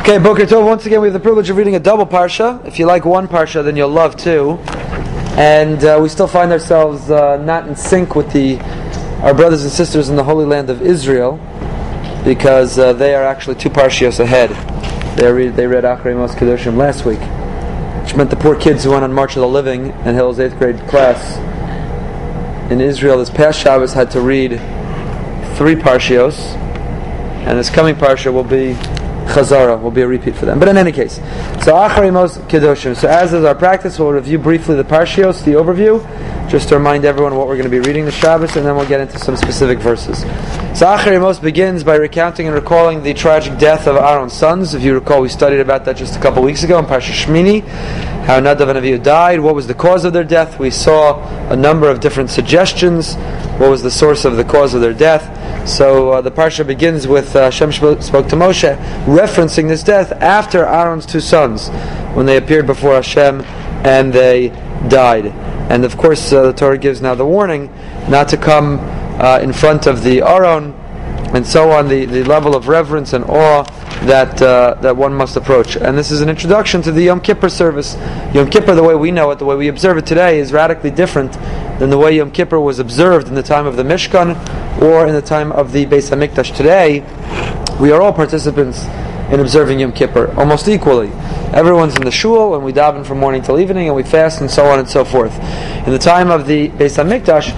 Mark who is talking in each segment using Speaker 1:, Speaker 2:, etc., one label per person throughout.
Speaker 1: Okay, Boker Tov. Once again, we have the privilege of reading a double parsha. If you like one parsha, then you'll love two. And uh, we still find ourselves uh, not in sync with the our brothers and sisters in the Holy Land of Israel, because uh, they are actually two parshios ahead. They read they read Achrei Mos Kedoshim last week, which meant the poor kids who went on March of the Living in Hill's eighth grade class in Israel this past Shabbos had to read three parshios, and this coming parsha will be Chazara will be a repeat for them. But in any case, so Acharei Mos Kedoshim. So as is our practice, we'll review briefly the Parshios, the overview, just to remind everyone what we're going to be reading the Shabbos, and then we'll get into some specific verses. So Acharei Mos begins by recounting and recalling the tragic death of Aaron's sons. If you recall, we studied about that just a couple weeks ago in Parsha Shmini, how Nadav and Avihu died, what was the cause of their death. We saw a number of different suggestions. What was the source of the cause of their death? So uh, the parsha begins with uh, Hashem spoke to Moshe, referencing this death after Aron's two sons, when they appeared before Hashem and they died. And of course, uh, the Torah gives now the warning not to come uh, in front of the Aaron and so on, the, the level of reverence and awe that uh, that one must approach. And this is an introduction to the Yom Kippur service. Yom Kippur, the way we know it, the way we observe it today, is radically different than the way Yom Kippur was observed in the time of the Mishkan or in the time of the Beis Hamikdash. Today, we are all participants in observing Yom Kippur almost equally. Everyone's in the shul and we daven from morning till evening and we fast and so on and so forth. In the time of the Beis Hamikdash,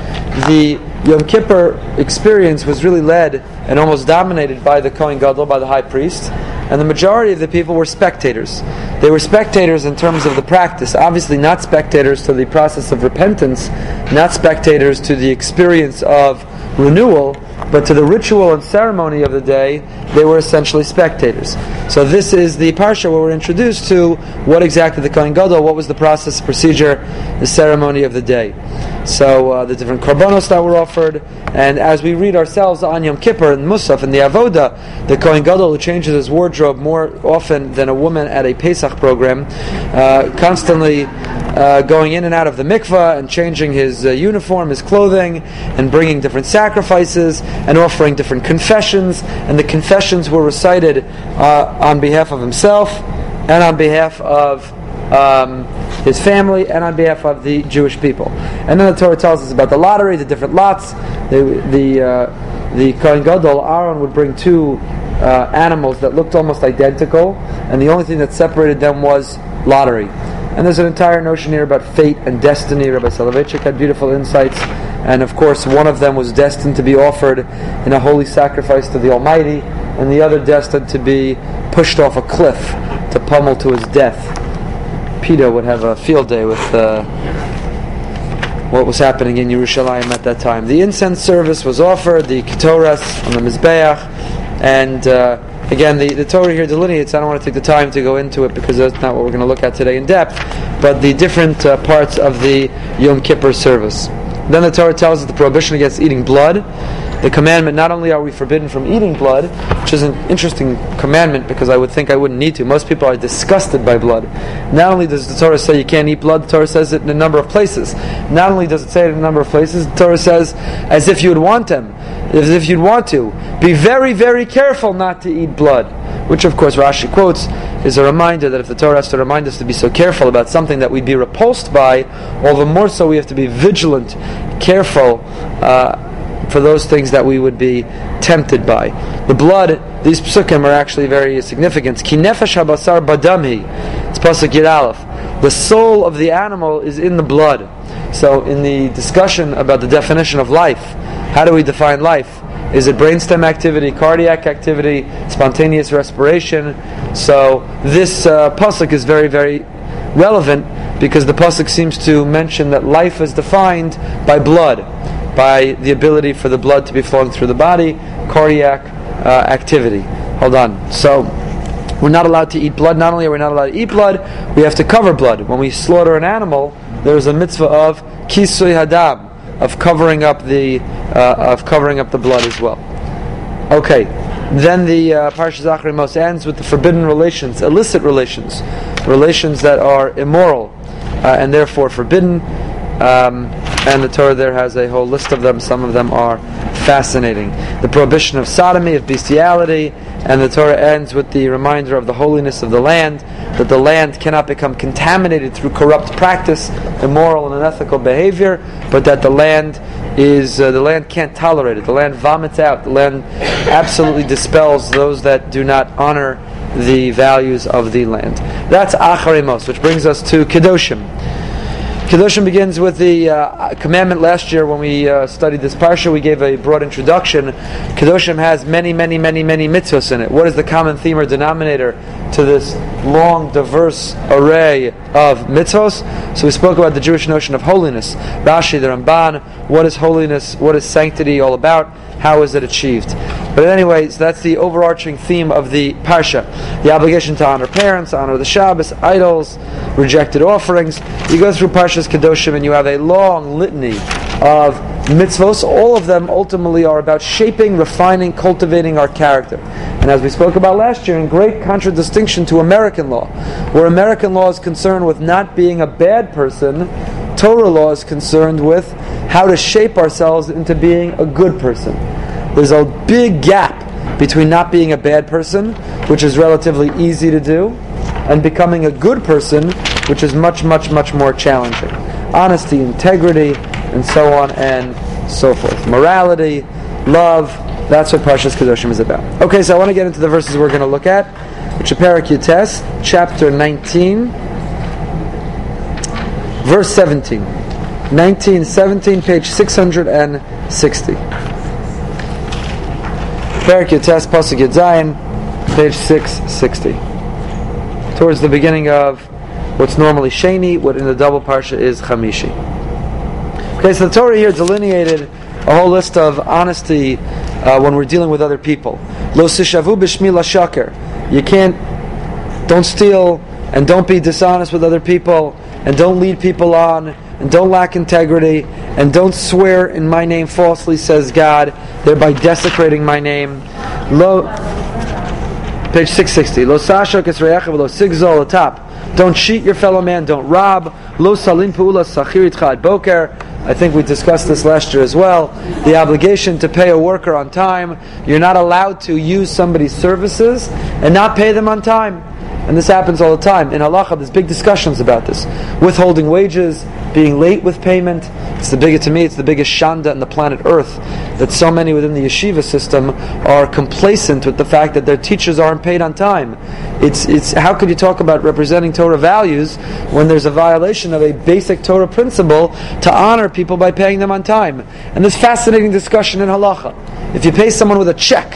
Speaker 1: the Yom Kippur experience was really led and almost dominated by the Kohen Gadol, by the high priest, and the majority of the people were spectators. They were spectators in terms of the practice, obviously not spectators to the process of repentance, not spectators to the experience of renewal, but to the ritual and ceremony of the day, they were essentially spectators. So this is the parsha where we're introduced to what exactly the Kohen Gadol, what was the process, procedure, the ceremony of the day. So uh, the different korbanos that were offered, and as we read ourselves on Yom Kippur and Musaf and the Avoda, the Kohen Gadol who changes his wardrobe more often than a woman at a Pesach program, uh, constantly uh, going in and out of the mikvah and changing his uh, uniform, his clothing, and bringing different sacrifices and offering different confessions. And the confessions were recited uh, on behalf of himself and on behalf of um, his family and on behalf of the Jewish people. And then the Torah tells us about the lottery, the different lots. The the uh, the Kohen Gadol Aaron would bring two uh, animals that looked almost identical, and the only thing that separated them was lottery. And there's an entire notion here about fate and destiny. Rabbi Soloveitchik had beautiful insights. And of course, one of them was destined to be offered in a holy sacrifice to the Almighty, and the other destined to be pushed off a cliff to pummel to his death. Peter would have a field day with uh, what was happening in Yerushalayim at that time. The incense service was offered, the ketoras on the Mizbeach, and uh, Again, the, the Torah here delineates, I don't want to take the time to go into it because that's not what we're going to look at today in depth, but the different uh, parts of the Yom Kippur service. Then the Torah tells us the prohibition against eating blood. The commandment, not only are we forbidden from eating blood, which is an interesting commandment because I would think I wouldn't need to. Most people are disgusted by blood. Not only does the Torah say you can't eat blood, the Torah says it in a number of places. Not only does it say it in a number of places, the Torah says as if you would want them as if you'd want to. Be very, very careful not to eat blood. Which, of course, Rashi quotes is a reminder that if the Torah has to remind us to be so careful about something that we'd be repulsed by, all the more so we have to be vigilant, careful uh, for those things that we would be tempted by. The blood, these psukim are actually very significant. Ki nefesh habasar badamhi. It's pasuk Yud The soul of the animal is in the blood. So, in the discussion about the definition of life, how do we define life? Is it brainstem activity, cardiac activity, spontaneous respiration? So this uh, pasuk is very, very relevant because the pasuk seems to mention that life is defined by blood, by the ability for the blood to be flowing through the body, cardiac uh, activity. Hold on. So we're not allowed to eat blood. Not only are we not allowed to eat blood, we have to cover blood. When we slaughter an animal, there is a mitzvah of kisui hadam, of covering up the uh, of covering up the blood as well. Okay, then the uh, Parshas Acharei ends with the forbidden relations, illicit relations, relations that are immoral uh, and therefore forbidden. Um, and the Torah there has a whole list of them. Some of them are fascinating. The prohibition of sodomy, of bestiality, and the Torah ends with the reminder of the holiness of the land, that the land cannot become contaminated through corrupt practice, immoral and unethical behavior, but that the land is uh, the land can't tolerate it. The land vomits out. The land absolutely dispels those that do not honor the values of the land. That's Acharei Mos, which brings us to Kedoshim. Kedoshim begins with the uh, commandment last year when we uh, studied this parsha. We gave a broad introduction. Kedoshim has many, many, many, many mitzvahs in it. What is the common theme or denominator to this long, diverse array of mitzvahs? So we spoke about the Jewish notion of holiness. Rashi, the Ramban, what is holiness? What is sanctity all about? How is it achieved? But anyways, that's the overarching theme of the parsha: the obligation to honor parents, honor the Shabbos, idols, rejected offerings. You go through parshas kedoshim, and you have a long litany of mitzvos. All of them ultimately are about shaping, refining, cultivating our character. And as we spoke about last year, in great contradistinction to American law, where American law is concerned with not being a bad person, Torah law is concerned with how to shape ourselves into being a good person. There's a big gap between not being a bad person, which is relatively easy to do, and becoming a good person, which is much, much, much more challenging. Honesty, integrity, and so on and so forth. Morality, love, that's what Parshas Kedoshim is about. Okay, so I want to get into the verses we're going to look at, which are Parak Yutes, chapter 19, verse 17. 1917, page 660. Perik Yates Pasuk Yedzayin, page 660. Towards the beginning of what's normally Sheni, what in the double parsha is Chamishi. Okay, so the Torah here delineated a whole list of honesty uh, when we're dealing with other people. Lo sishavu b'shmi shaker. You can't, don't steal, and don't be dishonest with other people, and don't lead people on, and don't lack integrity, and don't swear in my name falsely, says God, thereby desecrating my name. Lo, page 660. Lo sasha lo sigzol top. Don't cheat your fellow man. Don't rob. Lo salim pu'ula sachirit chad boker. I think we discussed this last year as well. The obligation to pay a worker on time. You're not allowed to use somebody's services and not pay them on time. And this happens all the time. In halacha, there's big discussions about this. Withholding wages, being late with payment. It's the biggest, to me, it's the biggest shanda on the planet Earth that so many within the yeshiva system are complacent with the fact that their teachers aren't paid on time. It's, it's, how could you talk about representing Torah values when there's a violation of a basic Torah principle to honor people by paying them on time? And this fascinating discussion in halacha. If you pay someone with a check,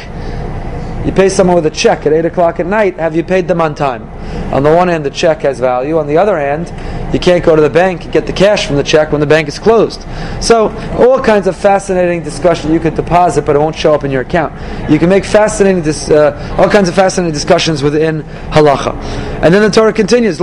Speaker 1: you pay someone with a check at 8 o'clock at night, have you paid them on time? On the one hand, the check has value. On the other hand, you can't go to the bank and get the cash from the check when the bank is closed. So, all kinds of fascinating discussion you could deposit, but it won't show up in your account. You can make fascinating, dis- uh, all kinds of fascinating discussions within halacha. And then the Torah continues,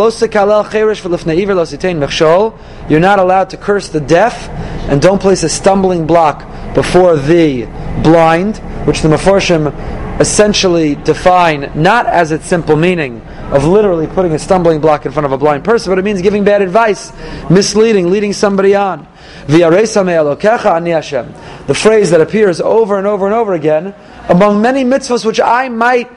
Speaker 1: You're not allowed to curse the deaf, and don't place a stumbling block before the blind, which the Mefarshim essentially define not as its simple meaning of literally putting a stumbling block in front of a blind person, but it means giving bad advice, misleading, leading somebody on. The phrase that appears over and over and over again among many mitzvahs which I might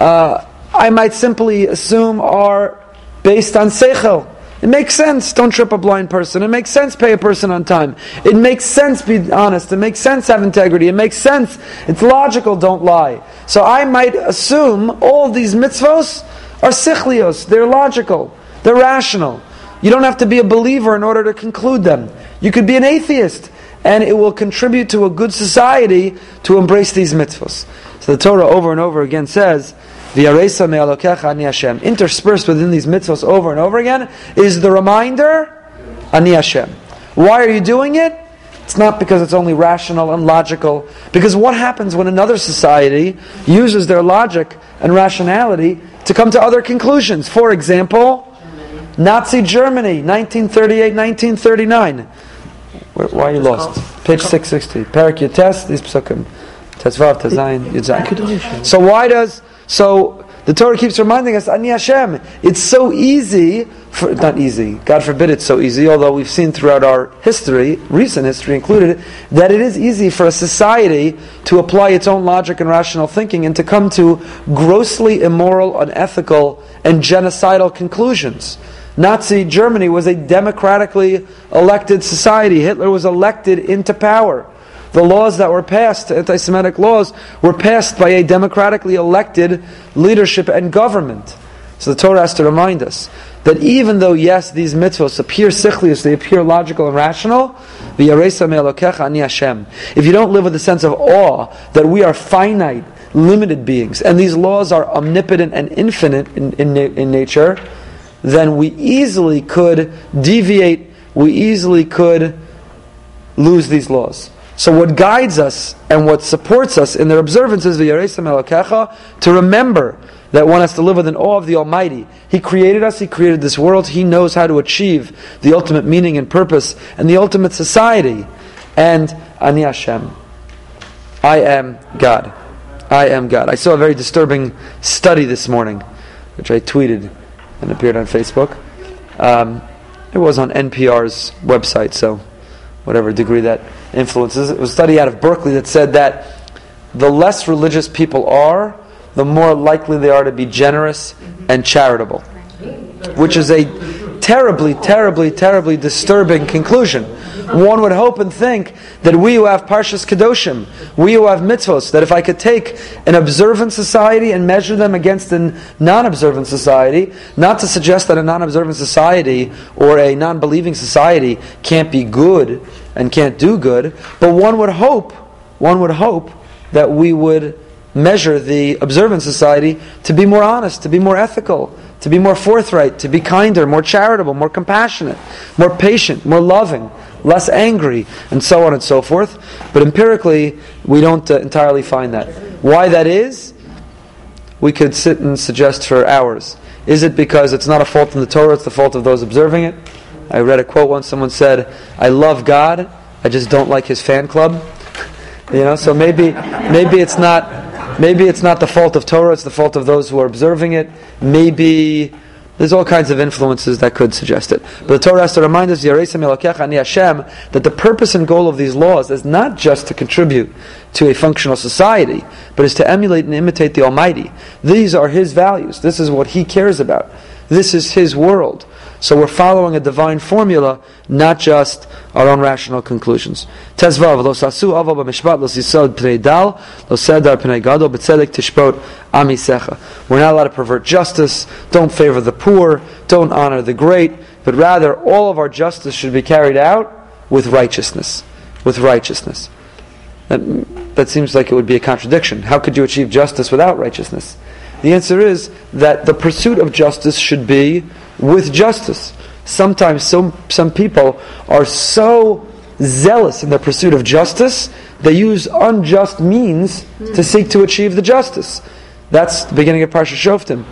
Speaker 1: uh, I might simply assume are based on seichel. It makes sense. Don't trip a blind person. It makes sense. Pay a person on time. It makes sense. Be honest. It makes sense. Have integrity. It makes sense. It's logical. Don't lie. So I might assume all these mitzvos are sichlios. They're logical. They're rational. You don't have to be a believer in order to conclude them. You could be an atheist, and it will contribute to a good society to embrace these mitzvos. So the Torah over and over again says Interspersed within these mitzvahs over and over again is the reminder, Ani Hashem. Why are you doing it? It's not because it's only rational and logical. Because what happens when another society uses their logic and rationality to come to other conclusions? For example, Nazi Germany, 1938, 1939. Why are you lost? Page 660. Parak Yates, these psukim. Tetzvav, Tezayin, Yudzayin. So why does so the Torah keeps reminding us, Ani Hashem, it's so easy for, not easy. God forbid it's so easy, although we've seen throughout our history, recent history included, that it is easy for a society to apply its own logic and rational thinking and to come to grossly immoral, unethical, and genocidal conclusions. Nazi Germany was a democratically elected society. Hitler was elected into power. The laws that were passed, anti Semitic laws, were passed by a democratically elected leadership and government. So the Torah has to remind us that even though, yes, these mitzvahs appear sichlius, they appear logical and rational, if you don't live with a sense of awe that we are finite, limited beings, and these laws are omnipotent and infinite in, in, in nature, then we easily could deviate, we easily could lose these laws. So what guides us and what supports us in their observance is to remember that one has to live with an awe of the Almighty. He created us, He created this world, He knows how to achieve the ultimate meaning and purpose and the ultimate society. And Ani Hashem. I am God. I am God. I saw a very disturbing study this morning, which I tweeted and appeared on Facebook. Um, it was on NPR's website, so whatever degree that influences. It was a study out of Berkeley that said that the less religious people are, the more likely they are to be generous and charitable, which is a terribly, terribly, terribly disturbing conclusion. One would hope and think that we who have Parshas Kedoshim, we who have mitzvos, that if I could take an observant society and measure them against a non observant society, not to suggest that a non observant society or a non believing society can't be good and can't do good, but one would hope, one would hope that we would measure the observant society to be more honest, to be more ethical, to be more forthright, to be kinder, more charitable, more compassionate, more patient, more loving, less angry, and so on and so forth. But empirically, we don't uh, entirely find that. Why that is, we could sit and suggest for hours. Is it because it's not a fault in the Torah, it's the fault of those observing it? I read a quote once, someone said, I love God, I just don't like his fan club. You know, so maybe maybe it's not Maybe it's not the fault of Torah, it's the fault of those who are observing it. Maybe there's all kinds of influences that could suggest it. But the Torah has to remind us, Hashem, that the purpose and goal of these laws is not just to contribute to a functional society, but is to emulate and imitate the Almighty. These are His values. This is what He cares about. This is His world. So we're following a divine formula, not just our own rational conclusions. Tezvav, lo sasu aval b'mishpat, lo sisod pnei dal, lo sedar pnei gadol, b'tzedek tishpot amisecha. We're not allowed to pervert justice, don't favor the poor, don't honor the great, but rather all of our justice should be carried out with righteousness. With righteousness. That, that seems like it would be a contradiction. How could you achieve justice without righteousness? The answer is that the pursuit of justice should be with justice. Sometimes some, some people are so zealous in their pursuit of justice, they use unjust means to hmm. seek to achieve the justice. That's the beginning of Parsha Shoftim.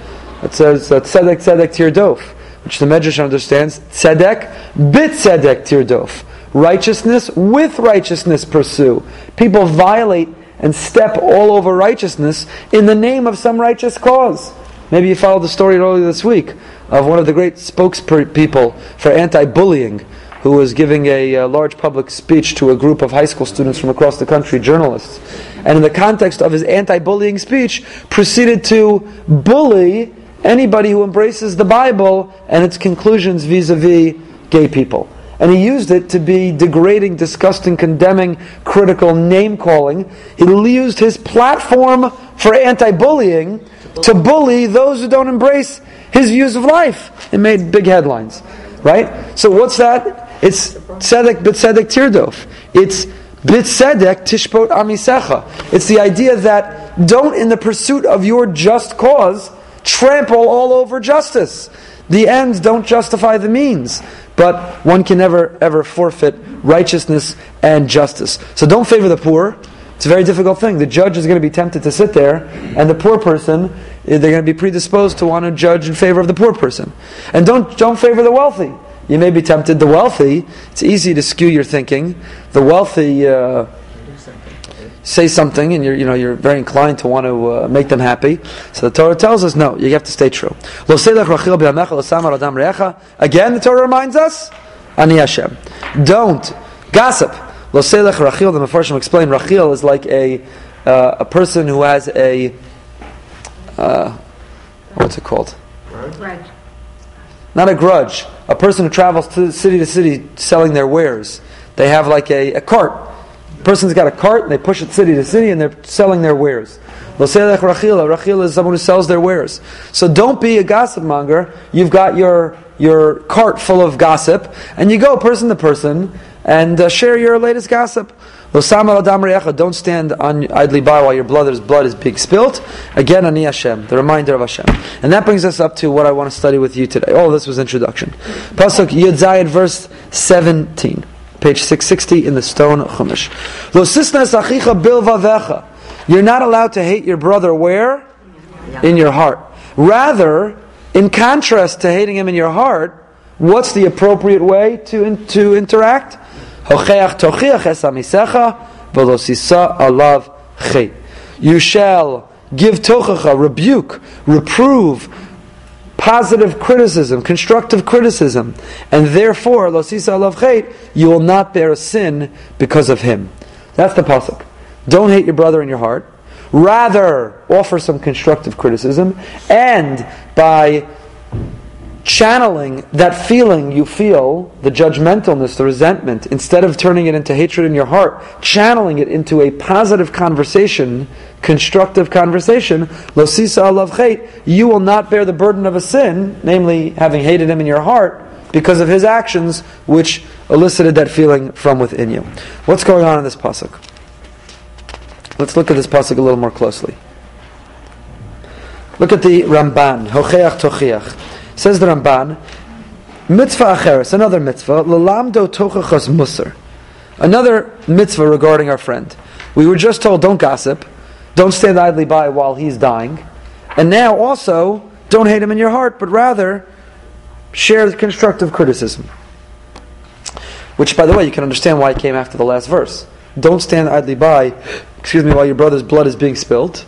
Speaker 1: It says, Tzedek Tzedek Tirdof, which the Medrash understands, Tzedek bit Tzedek Tirdof. Righteousness with righteousness pursue. People violate and step all over righteousness in the name of some righteous cause. Maybe you followed the story earlier this week of one of the great spokespeople for anti-bullying who was giving a, a, large public speech to a group of high school students from across the country, journalists. And in the context of his anti-bullying speech, proceeded to bully anybody who embraces the Bible and its conclusions vis-a-vis gay people. And he used it to be degrading, disgusting, condemning, critical, name calling. He used his platform for anti bullying to bully those who don't embrace his views of life. It made big headlines, right? So what's that? It's tzedek b'tzedek tirdof. It's b'tzedek tishpot amisecha. It's the idea that don't, in the pursuit of your just cause, trample all over justice. The ends don't justify the means, but one can never ever forfeit righteousness and justice. So don't favor the poor. It's a very difficult thing. The judge is going to be tempted to sit there, and the poor person, eh, they're going to be predisposed to want to judge in favor of the poor person. And don't, don't favor the wealthy. You may be tempted. The wealthy, it's easy to skew your thinking. The wealthy, uh, say something and you're, you know, you're very inclined to want to uh, make them happy. So the Torah tells us, no, you have to stay true. Again, the Torah reminds us, Ani Hashem. Don't gossip. Rachil, the Mefarshim explain, Rachil is like a, uh, a person who has a, uh, what's it called? Grudge. Not a grudge. A person who travels to city to city selling their wares. They have like a, a cart person's got a cart and they push it city to city and they're selling their wares. Rachila. Rachila is someone who sells their wares. So don't be a gossip monger. You've got your your cart full of gossip, and you go person to person and uh, share your latest gossip. Don't stand on idly by while your brother's blood is being spilt. Again, Ani Hashem, the reminder of Hashem. And that brings us up to what I want to study with you today. All this was introduction. Pasuk Yud Zayin, verse 17 page 660 in the Stone Chumash. You're not allowed to hate your brother where? In your heart. Rather, in contrast to hating him in your heart, what's the appropriate way to, in, to interact? You shall give tochacha, rebuke, reprove, positive criticism, constructive criticism, and therefore, losisa alav you will not bear a sin because of him. That's the pasuk. Don't hate your brother in your heart. Rather, offer some constructive criticism, and by channeling that feeling you feel, the judgmentalness, the resentment, instead of turning it into hatred in your heart, channeling it into a positive conversation, constructive conversation, losisa alav chait, you will not bear the burden of a sin, namely having hated him in your heart, because of his actions, which elicited that feeling from within you. What's going on in this pasuk? Let's look at this pasuk a little more closely. Look at the Ramban, Hocheach Tochiach. Says the Ramban, mitzvah acheres, another mitzvah, lalamdo tochachas musar. Another mitzvah regarding our friend. We were just told don't gossip, don't stand idly by while he's dying, and now also don't hate him in your heart, but rather share constructive criticism. Which, by the way, you can understand why it came after the last verse. Don't stand idly by, excuse me, while your brother's blood is being spilled.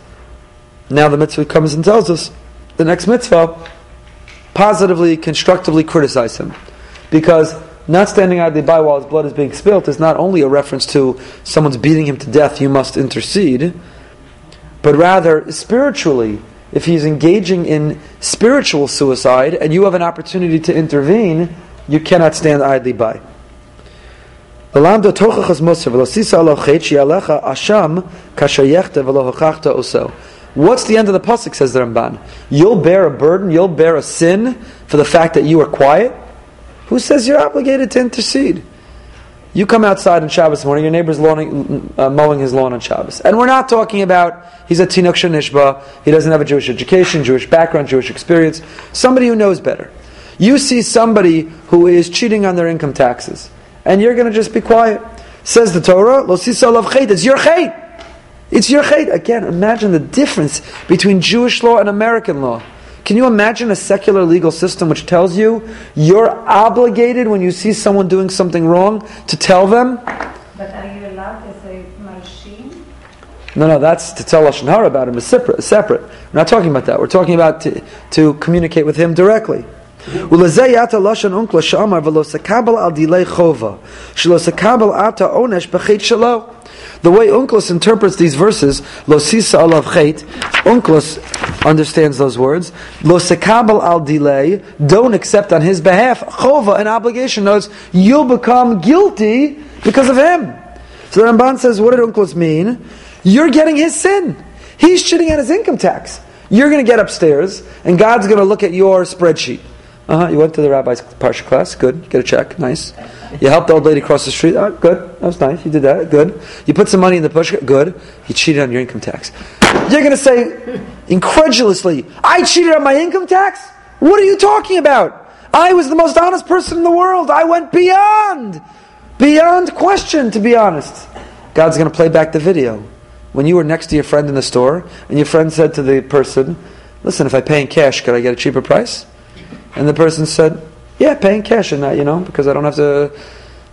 Speaker 1: Now the mitzvah comes and tells us the next mitzvah positively, constructively criticize him. Because not standing idly by while his blood is being spilt is not only a reference to someone's beating him to death, you must intercede, but rather spiritually, if he's engaging in spiritual suicide and you have an opportunity to intervene, you cannot stand idly by. What's the end of the pasuk? Says the Ramban. You'll bear a burden. You'll bear a sin for the fact that you are quiet. Who says you're obligated to intercede? You come outside on Shabbos morning, your neighbor's uh, mowing his lawn on Shabbos. And we're not talking about he's a Tinuk Shanishba, he doesn't have a Jewish education, Jewish background, Jewish experience. Somebody who knows better. You see somebody who is cheating on their income taxes, and you're going to just be quiet. Says the Torah, Lo it's your chait. It's your chait. Again, imagine the difference between Jewish law and American law. Can you imagine a secular legal system which tells you you're obligated when you see someone doing something wrong to tell them?
Speaker 2: But are you allowed to say machine?
Speaker 1: No, no, that's to tell Lashon Hara about him is separate, separate. We're not talking about that. We're talking about to, to communicate with him directly. The way Onkelos interprets these verses, Lo sisa alav Onkelos understands those words. Lo sekabel al delay, don't accept on his behalf chova, an obligation. Notice you'll become guilty because of him. So the Ramban says, what did Onkelos mean? You're getting his sin. He's cheating on his income tax. You're going to get upstairs, and God's going to look at your spreadsheet. Uh huh. You went to the rabbi's parsha class. Good. Get a check. Nice. You helped the old lady cross the street. Oh, good. That was nice. You did that. Good. You put some money in the push. Good. You cheated on your income tax. You're going to say incredulously, "I cheated on my income tax." What are you talking about? I was the most honest person in the world. I went beyond, beyond question. To be honest, God's going to play back the video when you were next to your friend in the store, and your friend said to the person, "Listen, if I pay in cash, could I get a cheaper price?" And the person said, "Yeah, paying cash and that, you know, because I don't have to,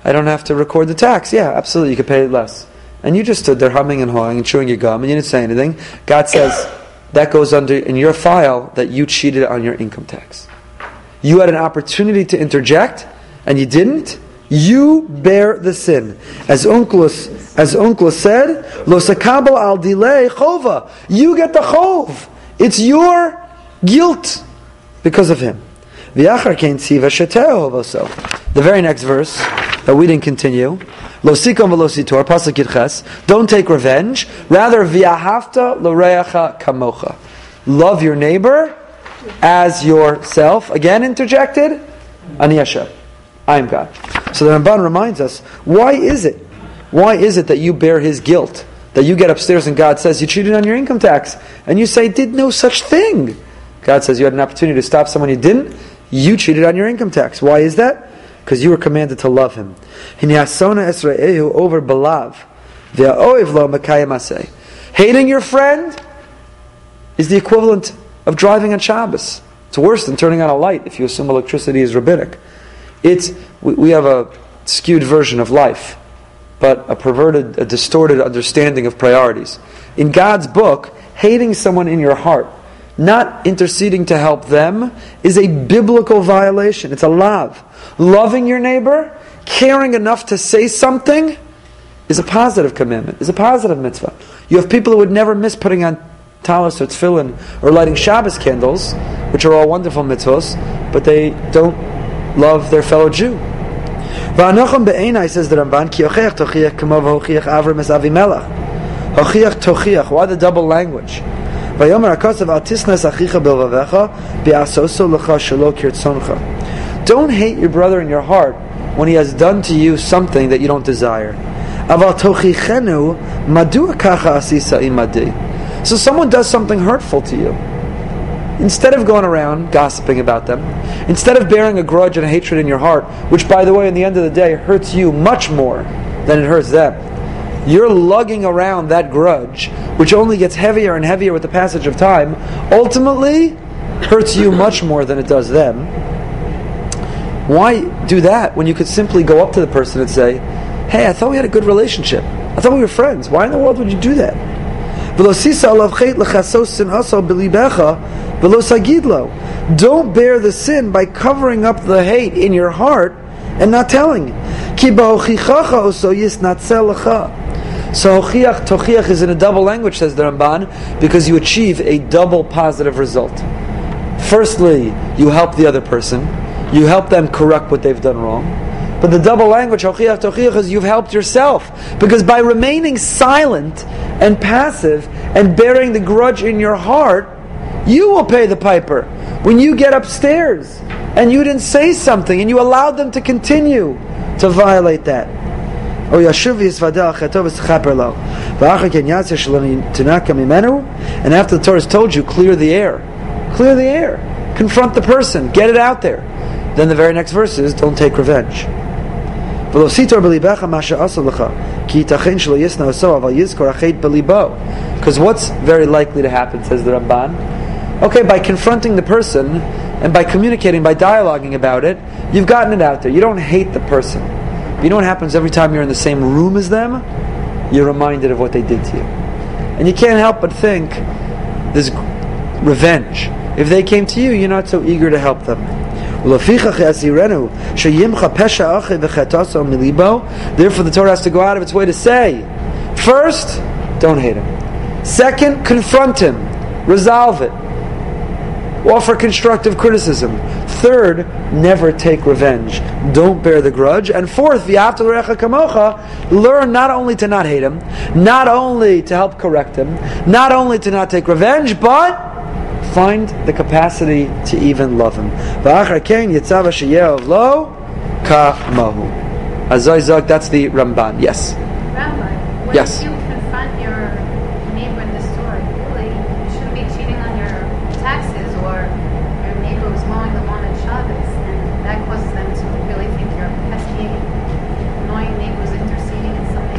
Speaker 1: I don't have to record the tax. Yeah, absolutely, you could pay less." and you just stood there humming and hawing and chewing your gum and you didn't say anything, God says that goes under in your file that you cheated on your income tax. You had an opportunity to interject and you didn't. You bear the sin. As Onkelos, as Onkelos said, Lo sakabel al delay chova. You get the chov. It's your guilt because of him. The very next verse that we didn't continue. Lo sikom pasuk yitches. Don't take revenge. Rather viahavta loreacha kamocha. Love your neighbor as yourself. Again interjected. Ani. I am God. So the Ramban reminds us, why is it? Why is it that you bear his guilt? That you get upstairs and God says you cheated on your income tax, and you say did no such thing. God says you had an opportunity to stop someone you didn't. You cheated on your income tax. Why is that? Because you were commanded to love him. over. Hating your friend is the equivalent of driving on Shabbos. It's worse than turning on a light if you assume electricity is rabbinic. It's, we have a skewed version of life, but a perverted, a distorted understanding of priorities. In God's book, hating someone in your heart not interceding to help them is a biblical violation. It's a love. Loving your neighbor, caring enough to say something, is a positive commandment, is a positive mitzvah. You have people who would never miss putting on talis or tefillin or lighting Shabbos candles, which are all wonderful mitzvahs, but they don't love their fellow Jew. Be'enai says the Ramban, ki ochiach tochiach avram es avimelech. Hochiach tochiach, why the double language? Don't hate your brother in your heart when he has done to you something that you don't desire. So someone does something hurtful to you. Instead of going around gossiping about them, instead of bearing a grudge and a hatred in your heart, which by the way, in the end of the day, hurts you much more than it hurts them, you're lugging around that grudge, which only gets heavier and heavier with the passage of time, ultimately hurts you much more than it does them. Why do that when you could simply go up to the person and say, Hey, I thought we had a good relationship. I thought we were friends. Why in the world would you do that? Don't bear the sin by covering up the hate in your heart and not telling. So hochiach tochiach is in a double language, says the Ramban, because you achieve a double positive result. Firstly, you help the other person, you help them correct what they've done wrong. But the double language, hochiach tochiach, is you've helped yourself. Because by remaining silent and passive and bearing the grudge in your heart, you will pay the piper. When you get upstairs and you didn't say something and you allowed them to continue to violate that. או ישוב ויסוודע חטאו וסחפר לו. ואחר כן יעשה שלא תנקה ממנו, and after the Torah has told you, clear the air. Clear the air. Confront the person. Get it out there. Then the very next verse is, don't take revenge. ולא סיתור בליבך מה שעשו לך, כי ייתכן שלא ישנא עשו, אבל יזכור החטא בליבו. Because what's very likely to happen, says the Ramban? Okay, by confronting the person, and by communicating, by dialoguing about it, you've gotten it out there. You don't hate the person. You know what happens every time you're in the same room as them? You're reminded of what they did to you. And you can't help but think there's revenge. If they came to you, you're not so eager to help them. Therefore, the Torah has to go out of its way to say, first, don't hate him. Second, confront him. Resolve it. Offer constructive criticism. Third, never take revenge. Don't bear the grudge. And fourth, kamocha, learn not only to not hate him, not only to help correct him, not only to not take revenge, but find the capacity to even love him. lo kamahu. That's the Ramban. Yes. Yes.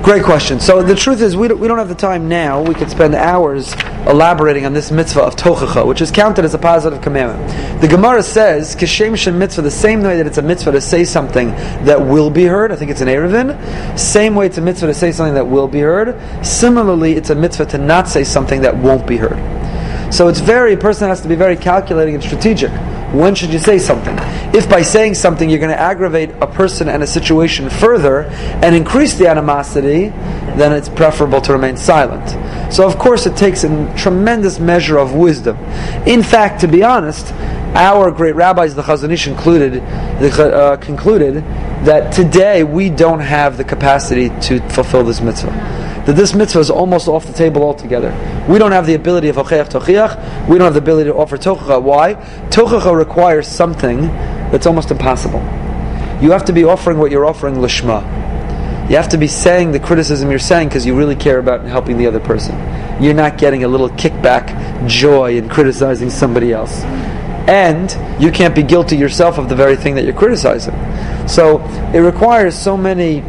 Speaker 1: Great question. So the truth is, we don't, we don't have the time now. We could spend hours elaborating on this mitzvah of tochacha, which is counted as a positive commandment. The Gemara says, kishem shem mitzvah, the same way that it's a mitzvah to say something that will be heard, I think it's an Erevin, same way it's a mitzvah to say something that will be heard, similarly it's a mitzvah to not say something that won't be heard. So it's very, a person has to be very calculating and strategic. When should you say something? If by saying something you're going to aggravate a person and a situation further and increase the animosity, then it's preferable to remain silent. So of course it takes a tremendous measure of wisdom. In fact, to be honest, our great rabbis, the Chazon Ish included, uh, concluded that today we don't have the capacity to fulfill this mitzvah that this mitzvah is almost off the table altogether. We don't have the ability of hocheach tochiach. We don't have the ability to offer tochacha. Why? Tochacha requires something that's almost impossible. You have to be offering what you're offering lishma. You have to be saying the criticism you're saying because you really care about helping the other person. You're not getting a little kickback joy in criticizing somebody else. And you can't be guilty yourself of the very thing that you're criticizing. So it requires so many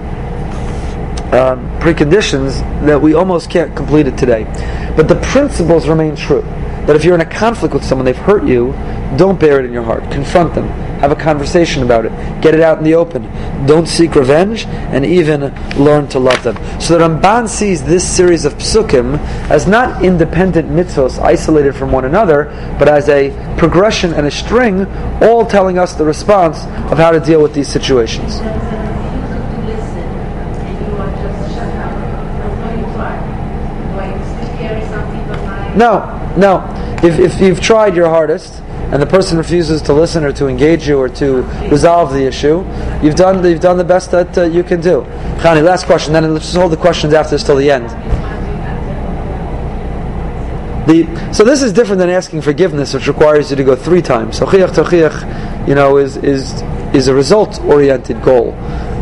Speaker 1: um, preconditions that we almost can't complete it today. But the principles remain true. That if you're in a conflict with someone, they've hurt you, don't bear it in your heart. Confront them. Have a conversation about it. Get it out in the open. Don't seek revenge, and even learn to love them. So the Ramban sees this series of psukim as not independent mitzvos isolated from one another, but as a progression and a string, all telling us the response of how to deal with these situations. No, no. If, if you've tried your hardest and the person refuses to listen or to engage you or to resolve the issue, you've done you've done the best that uh, you can do. Khani, last question. Then let's just hold the questions after this till the end. The, so this is different than asking forgiveness, which requires you to go three times. So chiyach to you know, is is is a result-oriented goal.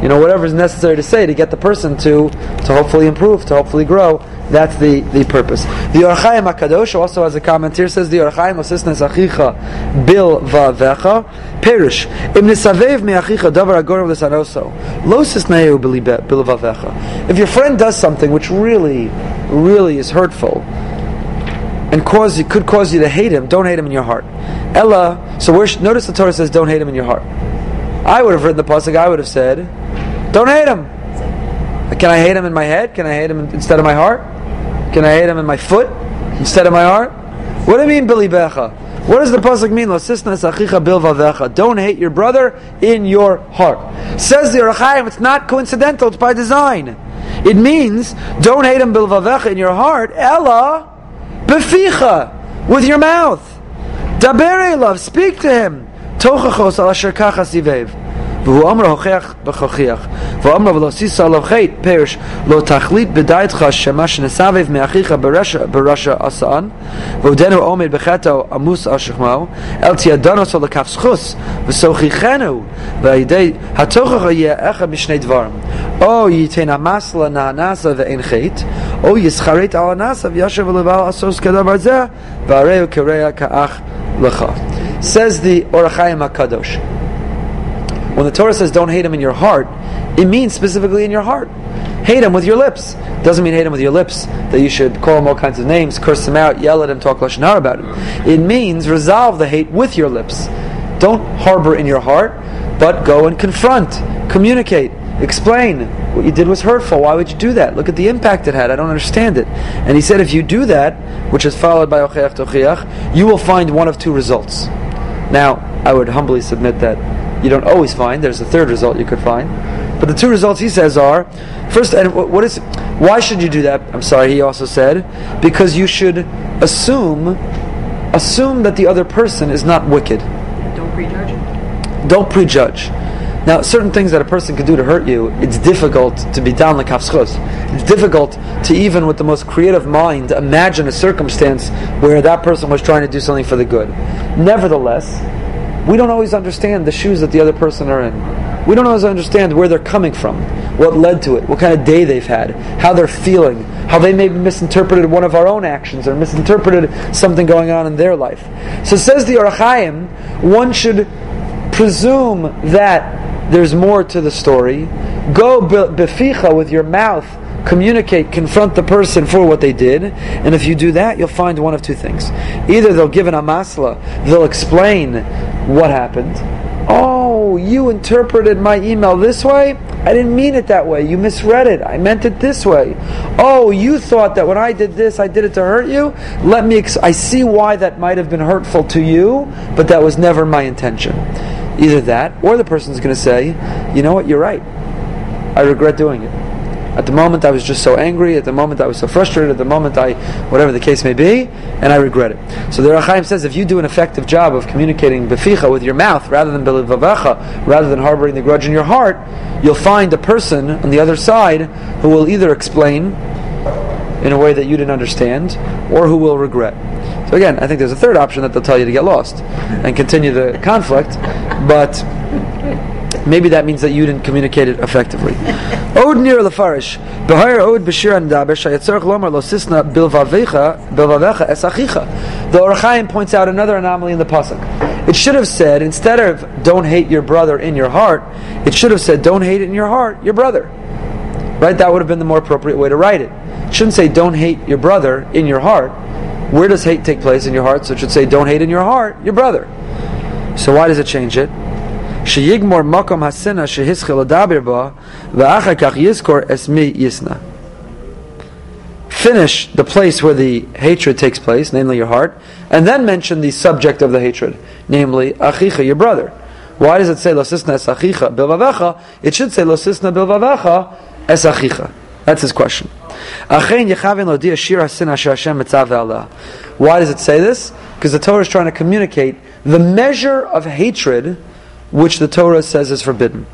Speaker 1: You know, whatever is necessary to say to get the person to to hopefully improve, to hopefully grow. That's the, the purpose. The Ohr HaChaim HaKadosh also has a comment here, says the Ohr HaChaim Osisnes Achicha Bil Va'vecha Perish Im Nisavev Me Achicha Davar Agor L'Sanoso Lo Sisneu Bil Va'vecha If your friend does something which really, really is hurtful, and cause you, could cause you to hate him, don't hate him in your heart. Ella, so where, notice the Torah says, don't hate him in your heart. I would have written the pasuk. I would have said, don't hate him. Can I hate him in my head? Can I hate him instead of my heart? Can I hate him in my foot instead of my heart? What do you mean, bilvavecha? What does the pasuk mean? Don't hate your brother in your heart. Says the Ohr it's not coincidental, it's by design. It means don't hate him bilvavecha in your heart, ella beficha with your mouth. Dabere love, speak to him. Tochachos al והוא אמר הוכח וחוכיח ואמר ולא סיסה עליו חטא פירש לא תחליט בדעתך שמה שנסבב מאחיך ברשע עשאן ועודנו עומד בחטאו עמוס על שכמו אל תידנו אותו לכף סחוס וסוכיחנו ועל ידי התוכח יהיה אחד משני דברים או ייתן המס לנענסה ואין חטא או יסחרט על הנעסה וישב ולבעל אסוס כדבר זה והרי הוא קרע כאח לך Says the Ohr HaChaim HaKadosh when the Torah says don't hate him in your heart, it means specifically in your heart. Hate him with your lips. Doesn't mean hate him with your lips that you should call him all kinds of names, curse him out, yell at him, talk lashon hara about him. It means resolve the hate with your lips. Don't harbor in your heart, but go and confront, communicate, explain. What you did was hurtful. Why would you do that? Look at the impact it had. I don't understand it. And he said, if you do that, which is followed by ocheach tochiach, you will find one of two results. Now, I would humbly submit that you don't always find. There's a third result you could find. But the two results he says are first, and what is why should you do that? I'm sorry, he also said because you should assume assume that the other person is not wicked.
Speaker 3: Don't prejudge.
Speaker 1: Don't prejudge. Now, certain things that a person can do to hurt you, it's difficult to be down like kafschus. It's difficult to even with the most creative mind imagine a circumstance where that person was trying to do something for the good. Nevertheless, we don't always understand the shoes that the other person are in. We don't always understand where they're coming from, what led to it, what kind of day they've had, how they're feeling, how they maybe misinterpreted one of our own actions or misinterpreted something going on in their life. So says the Ohr HaChaim, one should presume that there's more to the story. Go beficha with your mouth communicate, confront the person for what they did. And if you do that, you'll find one of two things. Either they'll give an amasla, they'll explain what happened. Oh, you interpreted my email this way? I didn't mean it that way. You misread it. I meant it this way. Oh, you thought that when I did this, I did it to hurt you? Let me ex- I see why that might have been hurtful to you, but that was never my intention. Either that, or the person's going to say, you know what, you're right. I regret doing it. At the moment, I was just so angry. At the moment, I was so frustrated. At the moment, I, whatever the case may be, and I regret it. So the Rachaim says, if you do an effective job of communicating beficha with your mouth rather than belivavacha, rather than harboring the grudge in your heart, you'll find a person on the other side who will either explain in a way that you didn't understand, or who will regret. So again, I think there's a third option that they'll tell you to get lost and continue the conflict, but maybe that means that you didn't communicate it effectively. Od nir lefarish. Behar od b'shir and daber shayatzarch lomar lo sisna bilvavecha bilvavecha es. The Ohr HaChaim points out another anomaly in the pasuk. It should have said instead of "Don't hate your brother in your heart," it should have said "Don't hate it in your heart, your brother." Right? That would have been the more appropriate way to write it. It shouldn't say "Don't hate your brother in your heart." Where does hate take place in your heart? So it should say "Don't hate in your heart, your brother." So why does it change it? sheyigmor makom hasina shehischil adabir ba v'achar kach esmi yisna. Finish the place where the hatred takes place, namely your heart, and then mention the subject of the hatred, namely achicha, your brother. Why does it say losisna es achicha bilvavecha? It should say losisna bilvavecha es achicha. That's his question. Why does it say this? Because the Torah is trying to communicate the measure of hatred which the Torah says is forbidden.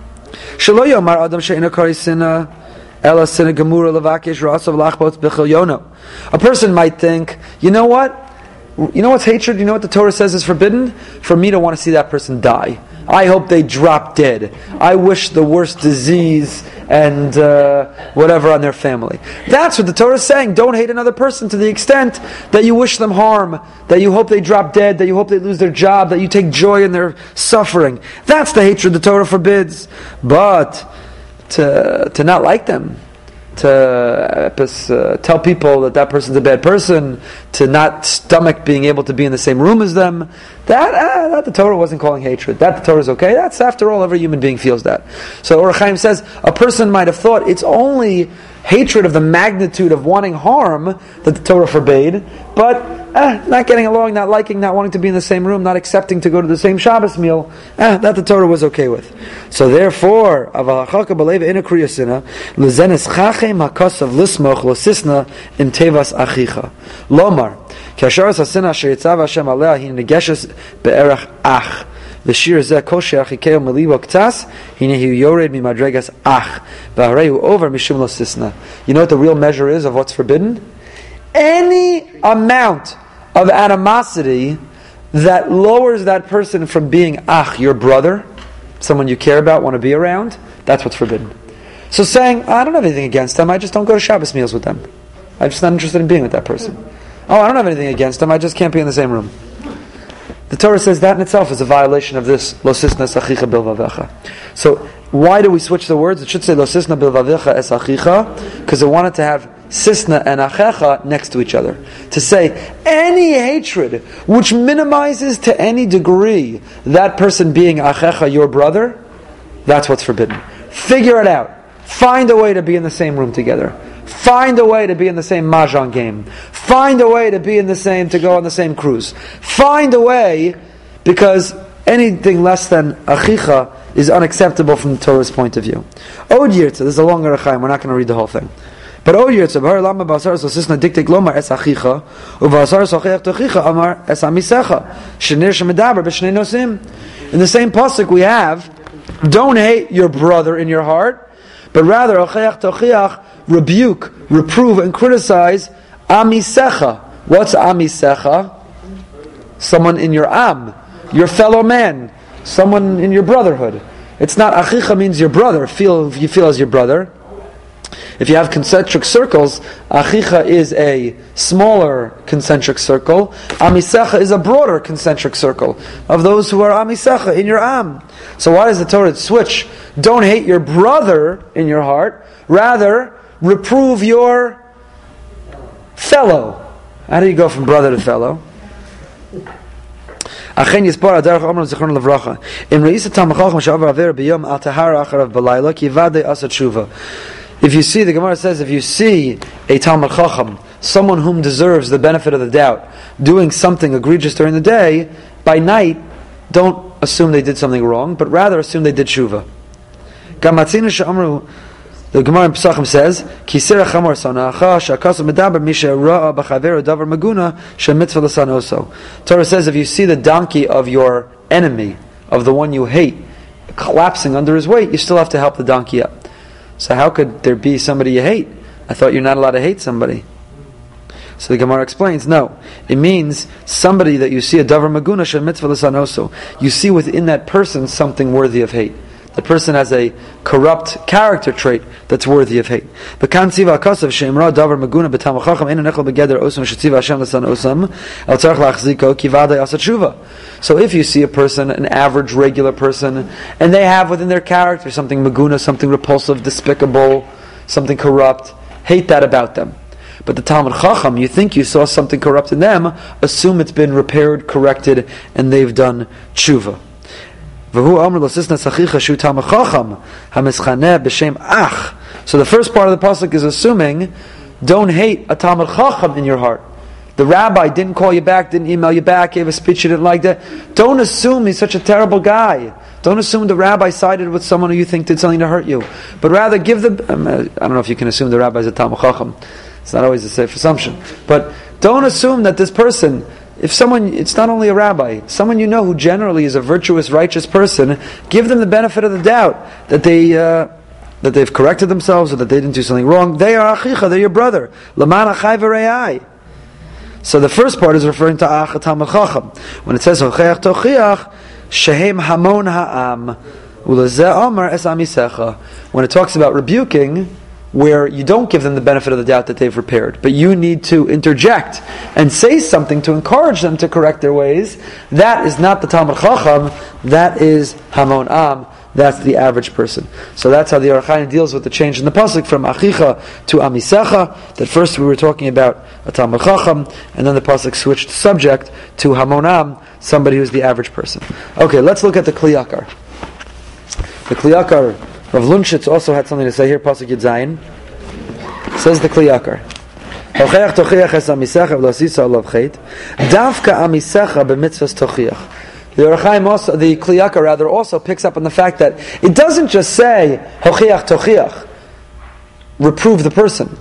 Speaker 1: Adam. A person might think, you know what? You know what's hatred? You know what the Torah says is forbidden? For me to want to see that person die. I hope they drop dead. I wish the worst disease and uh, whatever on their family. That's what the Torah is saying. Don't hate another person to the extent that you wish them harm, that you hope they drop dead, that you hope they lose their job, that you take joy in their suffering. That's the hatred the Torah forbids. But to, to not like them, to uh, tell people that that person's a bad person, to not stomach being able to be in the same room as them. That, uh, that the Torah wasn't calling hatred. That the Torah is okay. That's after all, every human being feels that. So Ohr HaChaim says a person might have thought it's only hatred of the magnitude of wanting harm that the Torah forbade, but eh, not getting along, not liking, not wanting to be in the same room, not accepting to go to the same Shabbos meal, eh, that the Torah was okay with. So therefore, in a Kriyasina, Lizenis Chachem Makos of Lismoch Losisna in tevas achicha. Lomar, the kosher achikeo meliwa ktas yored mimadregas ach v'harehu over mishum lo sisna. You know what the real measure is of what's forbidden? Any amount of animosity that lowers that person from being ach, your brother, someone you care about, want to be around, that's what's forbidden. So saying, I don't have anything against them, I just don't go to Shabbos meals with them. I'm just not interested in being with that person. Oh, I don't have anything against them, I just can't be in the same room. The Torah says that in itself is a violation of this losisna sachicha bilvavecha. So why do we switch the words? It should say losisna bilvavecha es achicha because it wanted to have sisna and achecha next to each other. To say any hatred which minimizes to any degree that person being achecha, your brother, that's what's forbidden. Figure it out. Find a way to be in the same room together. Find a way to be in the same mahjong game. Find a way to be in the same, to go on the same cruise. Find a way, because anything less than achicha is unacceptable from the Torah's point of view. Od yirtza, this is a longer achaim, we're not going to read the whole thing. But od yirtza, lama b'asar so sisna diktik lomar es achicha, u'b'asar sochech tochicha amar es amisecha, shenir shemedaber b'shnei nosim. In the same pasuk we have, don't hate your brother in your heart, but rather, ocheach tochiach, rebuke, reprove, and criticize amisecha. What's amisecha? Someone in your am, your fellow man, someone in your brotherhood. It's not achicha means your brother. Feel you feel as your brother. If you have concentric circles, achicha is a smaller concentric circle. Amisecha is a broader concentric circle of those who are amisecha in your am. So why does the Torah switch? Don't hate your brother in your heart. Rather, reprove your fellow. How do you go from brother to fellow? אכן יסבור הדרך עומר זיכרונו לברכה. אם ראית תלמיד חכם שעבר עבירה ביום על טהרה אחריו בלילה, כי ודאי עשה תשובה. If you see, the Gemara says, if you see a Talmud Chacham, someone whom deserves the benefit of the doubt, doing something egregious during the day, by night, don't assume they did something wrong, but rather assume they did tshuva. The Gemara in Pesachim says, "Kisera chamor sanacha shakasu medaber misha ra'a b'chaveru davar maguna shemitzvah l'san oso." Torah says, if you see the donkey of your enemy, of the one you hate, collapsing under his weight, you still have to help the donkey up. So how could there be somebody you hate? I thought you're not allowed to hate somebody. So the Gemara explains, no. It means somebody that you see a davar maguna shemitzvah l'san oso. You see within that person something worthy of hate the person has a corrupt character trait that's worthy of hate. So if you see a person, an average, regular person, and they have within their character something maguna, something repulsive, despicable, something corrupt, hate that about them. But the Talmud Chacham, you think you saw something corrupt in them, assume it's been repaired, corrected, and they've done tshuva. So the first part of the pasuk is assuming, don't hate a Talmud Chacham in your heart. The rabbi didn't call you back, didn't email you back, gave a speech you didn't like that. Don't assume he's such a terrible guy. Don't assume the rabbi sided with someone who you think did something to hurt you. But rather give the. Um, I don't know if you can assume the rabbi is a Talmud Chacham. It's not always a safe assumption. But don't assume that this person if someone, it's not only a rabbi, someone you know who generally is a virtuous, righteous person, give them the benefit of the doubt that they, uh, that they've corrected themselves or that they didn't do something wrong. They are achicha, they're your brother. Laman achai So the first part is referring to ach tamar chacham. When it says hocheach tochiach, shehem hamon ha'am, ulazeh amar es amisecha. When it talks about rebuking, where you don't give them the benefit of the doubt that they've repaired, but you need to interject and say something to encourage them to correct their ways, that is not the Talmud Chacham, that is Hamon Am, that's the average person. So that's how the Ohr HaChaim deals with the change in the pasuk from Achicha to Amisecha. That first we were talking about a Talmud Chacham, and then the pasuk switched subject to Hamon Am, somebody who's the average person. Okay, let's look at the Kli Yakar. The Kli Yakar Rav Lunshitz also had something to say here, Pasuk Yud Says the Kli Yakar. Tochiach es amisecha v'lasisa alav chet. Davka amisecha b'mitzvahs tochiach. The Ohr HaChaim also, the Kli Yakar rather, also picks up on the fact that it doesn't just say hochiach tochiach, reprove the person,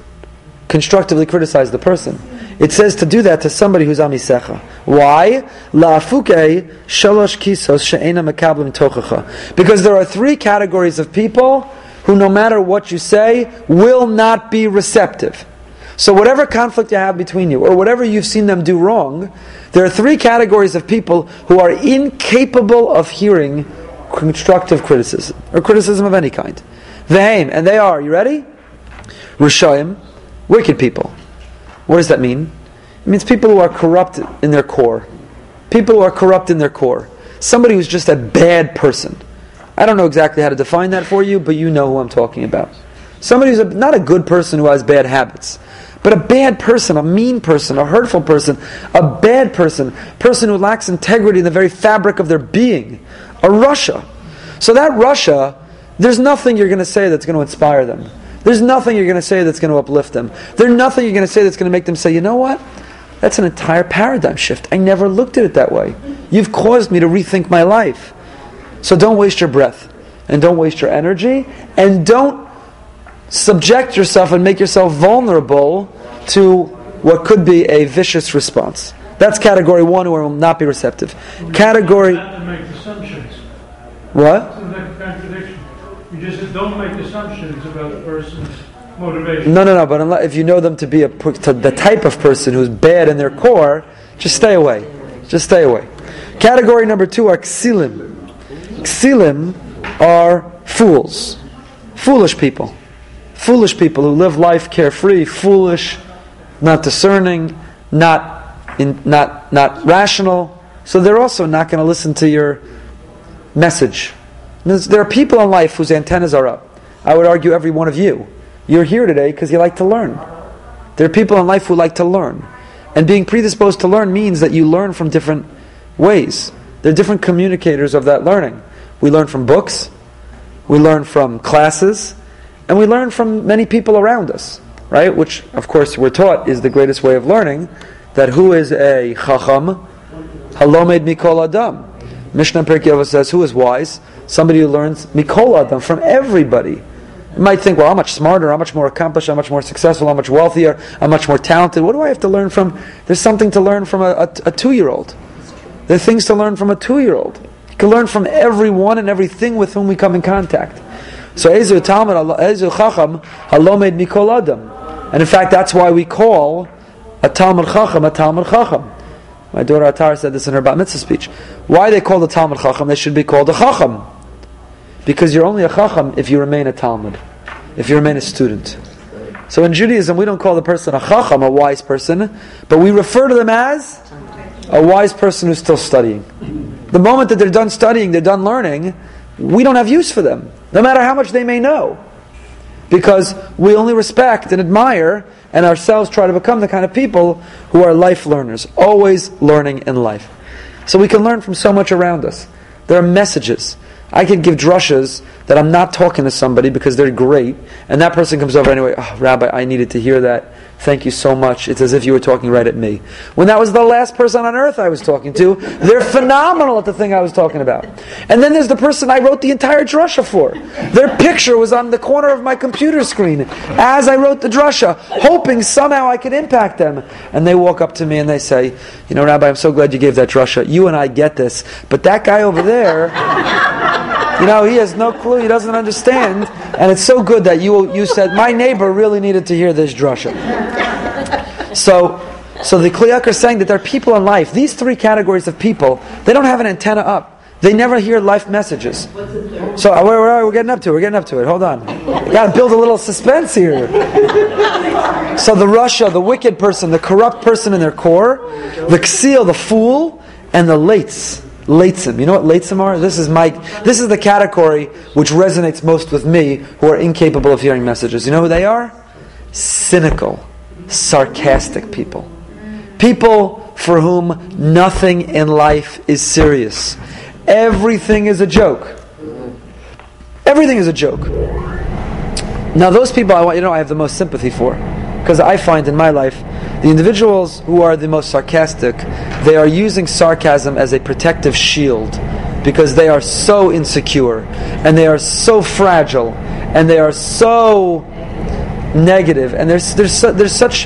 Speaker 1: constructively criticize the person. It says to do that to somebody who's amisecha. Why? Shalosh. Because there are three categories of people who, no matter what you say, will not be receptive. So whatever conflict you have between you, or whatever you've seen them do wrong, there are three categories of people who are incapable of hearing constructive criticism, or criticism of any kind. Vehem, and they are, you ready? Rishayim, wicked people. What does that mean? It means people who are corrupt in their core. People who are corrupt in their core. Somebody who's just a bad person. I don't know exactly how to define that for you, but you know who I'm talking about. Somebody who's a, not a good person who has bad habits, but a bad person, a mean person, a hurtful person, a bad person, person who lacks integrity in the very fabric of their being, a rasha. So that rasha, there's nothing you're going to say that's going to inspire them. There's nothing you're going to say that's going to uplift them. There's nothing you're going to say that's going to make them say, you know what? That's an entire paradigm shift. I never looked at it that way. You've caused me to rethink my life. So don't waste your breath and don't waste your energy and don't subject yourself and make yourself vulnerable to what could be a vicious response. That's category one, where we'll not be receptive. Category. What?
Speaker 4: Just don't make assumptions about a person's motivation.
Speaker 1: No, no, no. But unless, if you know them to be a, to the type of person who's bad in their core, just stay away. Just stay away. Category number two are ksilim. Ksilim are fools, foolish people, foolish people who live life carefree, foolish, not discerning, not in, not not rational. So they're also not going to listen to your message. There are people in life whose antennas are up. I would argue every one of you. You're here today because you like to learn. There are people in life who like to learn. And being predisposed to learn means that you learn from different ways. There are different communicators of that learning. We learn from books, we learn from classes, and we learn from many people around us, right? Which, of course, we're taught is the greatest way of learning. That who is a chacham? Halomed mikol adam. Mishnah Pirkei Avos says, who is wise? Somebody who learns mikol adam from everybody. You might think, well, I'm much smarter, I'm much more accomplished, I'm much more successful, I'm much wealthier, I'm much more talented. What do I have to learn from? There's something to learn from a, a, a two-year-old. There are things to learn from a two-year-old. You can learn from everyone and everything with whom we come in contact. So Ezu Talmud, Ezu Chacham, Halomed Mikol Adam. And in fact, that's why we call a Talmud Chacham a Talmud Chacham. My daughter Atar said this in her Bat Mitzvah speech. Why they call the Talmud Chacham? They should be called a Chacham. Because you're only a Chacham if you remain a Talmud, if you remain a student. So in Judaism, we don't call the person a Chacham, a wise person, but we refer to them as a wise person who's still studying. The moment that they're done studying, they're done learning, we don't have use for them, no matter how much they may know. Because we only respect and admire and ourselves try to become the kind of people who are life learners, always learning in life. So we can learn from so much around us. There are messages. I can give drushas that I'm not talking to somebody because they're great, and that person comes over anyway. Oh, Rabbi, I needed to hear that. Thank you so much. It's as if you were talking right at me. When that was the last person on earth I was talking to, they're phenomenal at the thing I was talking about. And then there's the person I wrote the entire drusha for. Their picture was on the corner of my computer screen as I wrote the drusha, hoping somehow I could impact them. And they walk up to me and they say, You know, Rabbi, I'm so glad you gave that drusha. You and I get this, but that guy over there. You know, he has no clue. He doesn't understand. And it's so good that you you said my neighbor really needed to hear this drasha. So, so the Kliyak are saying that there are people in life. These three categories of people, they don't have an antenna up. They never hear life messages. So uh, where are we? We're getting up to it. We're getting up to it. Hold on. Got to build a little suspense here. So the rasha, the wicked person, the corrupt person in their core, the Ksil, the fool, and the Lates. Latesum. You know what latesum are? This is my this is the category which resonates most with me who are incapable of hearing messages. You know who they are? Cynical, sarcastic people. People for whom nothing in life is serious. Everything is a joke. Everything is a joke. Now those people I want you know I have the most sympathy for. Because I find in my life, the individuals who are the most sarcastic, they are using sarcasm as a protective shield because they are so insecure and they are so fragile and they are so negative and there's there's there's such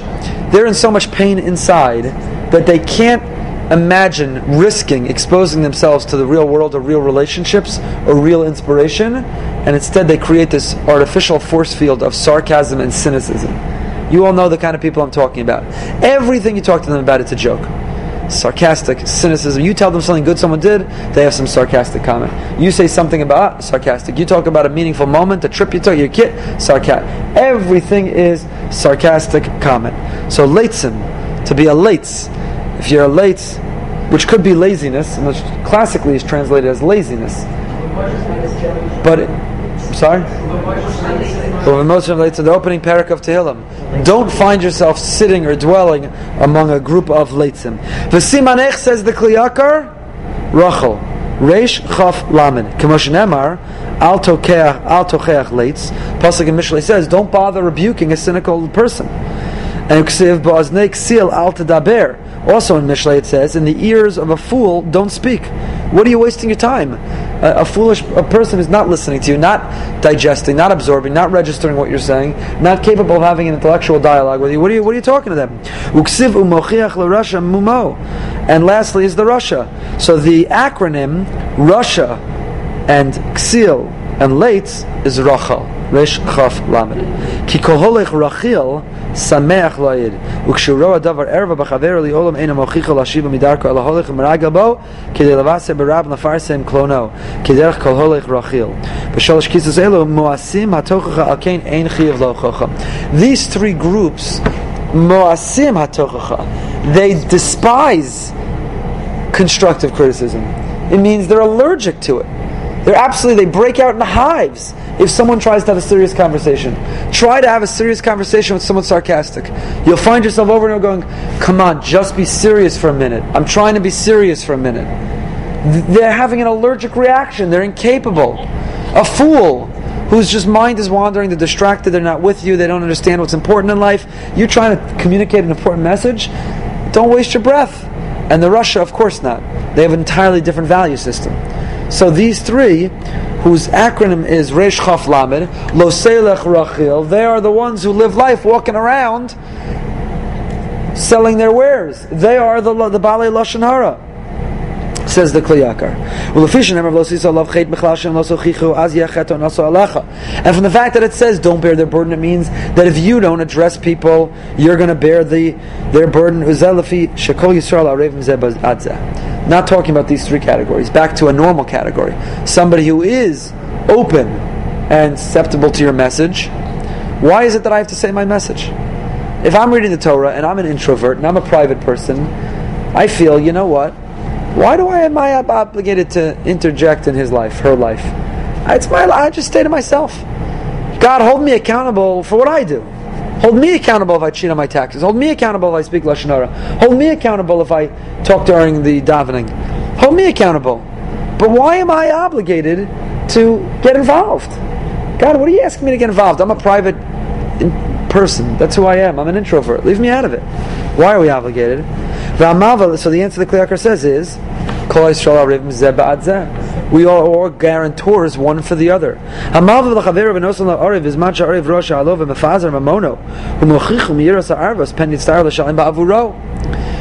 Speaker 1: they're in so much pain inside that they can't imagine risking exposing themselves to the real world or real relationships or real inspiration. And instead they create this artificial force field of sarcasm and cynicism you all know the kind of people I'm talking about. Everything you talk to them about, it's a joke. Sarcastic, cynicism. You tell them something good someone did, they have some sarcastic comment. You say something about ah, sarcastic. You talk about a meaningful moment, a trip you took, your kid, sarcastic. Everything is sarcastic comment. So latesim, to be a lates, if you're a late, which could be laziness, and which classically is translated as laziness. But, it, sorry? But most relates to the opening parak of Tehillim. Don't find yourself sitting or dwelling among a group of leitzim. V'simanech says the Kli Yakar, Rachel. Reish Chaf Lamed. Kemoshin Emar, Al Tokeach, Al Tokeach Leitz. Pasuk in Mishlei says, don't bother rebuking a cynical person. And Ksiv Ba'aznei Ksil Al Tadaber. Also in Mishlei it says, in the ears of a fool, don't speak. What are you wasting your time? A, a foolish a person is not listening to you, not digesting, not absorbing, not registering what you're saying, not capable of having an intellectual dialogue with you. What are you, what are you talking to them? Uksiv mumo. And lastly is the rasha. So the acronym rasha and Ksil and Leitz is Rachel. Resh Chaf Lamed. Ki koholech Rachil sameach lo'id. Ukshuro adavar erva b'chaver li olam ena mochicha lashiva midarko ela holech meragel bo kidei levase berab nafarsem klono kiderech kol holech Rachil. B'sholosh kisus elu moasim hatochacha al kein ein chiyav lo chocha. These three groups moasim hatochacha they despise constructive criticism. It means they're allergic to it. They're absolutely, they break out in hives if someone tries to have a serious conversation. Try to have a serious conversation with someone sarcastic. You'll find yourself over and over going, come on, just be serious for a minute. I'm trying to be serious for a minute. They're having an allergic reaction. They're incapable. A fool whose just mind is wandering, they're distracted, they're not with you, they don't understand what's important in life. You're trying to communicate an important message. Don't waste your breath. And the rasha, of course not. They have an entirely different value system. So these three, whose acronym is Resh Chaf Lamed, Lo Selech Rachil, they are the ones who live life walking around selling their wares. They are the the Baalei Lashon Hara. Says the Kli Yakar. And from the fact that it says don't bear their burden, it means that if you don't address people, you're going to bear the their burden. Not talking about these three categories. Back to a normal category. Somebody who is open and susceptible to your message. Why is it that I have to say my message? If I'm reading the Torah and I'm an introvert and I'm a private person, I feel, you know what? Why do I am I obligated to interject in his life, her life? It's my I just stay to myself. God, hold me accountable for what I do. Hold me accountable if I cheat on my taxes. Hold me accountable if I speak lashon hara. Hold me accountable if I talk during the davening. Hold me accountable. But why am I obligated to get involved? God, what are you asking me to get involved? I'm a private person. That's who I am. I'm an introvert. Leave me out of it. Why are we obligated? So the answer the Kli Yakar says is, zeh. We are all guarantors one for the other.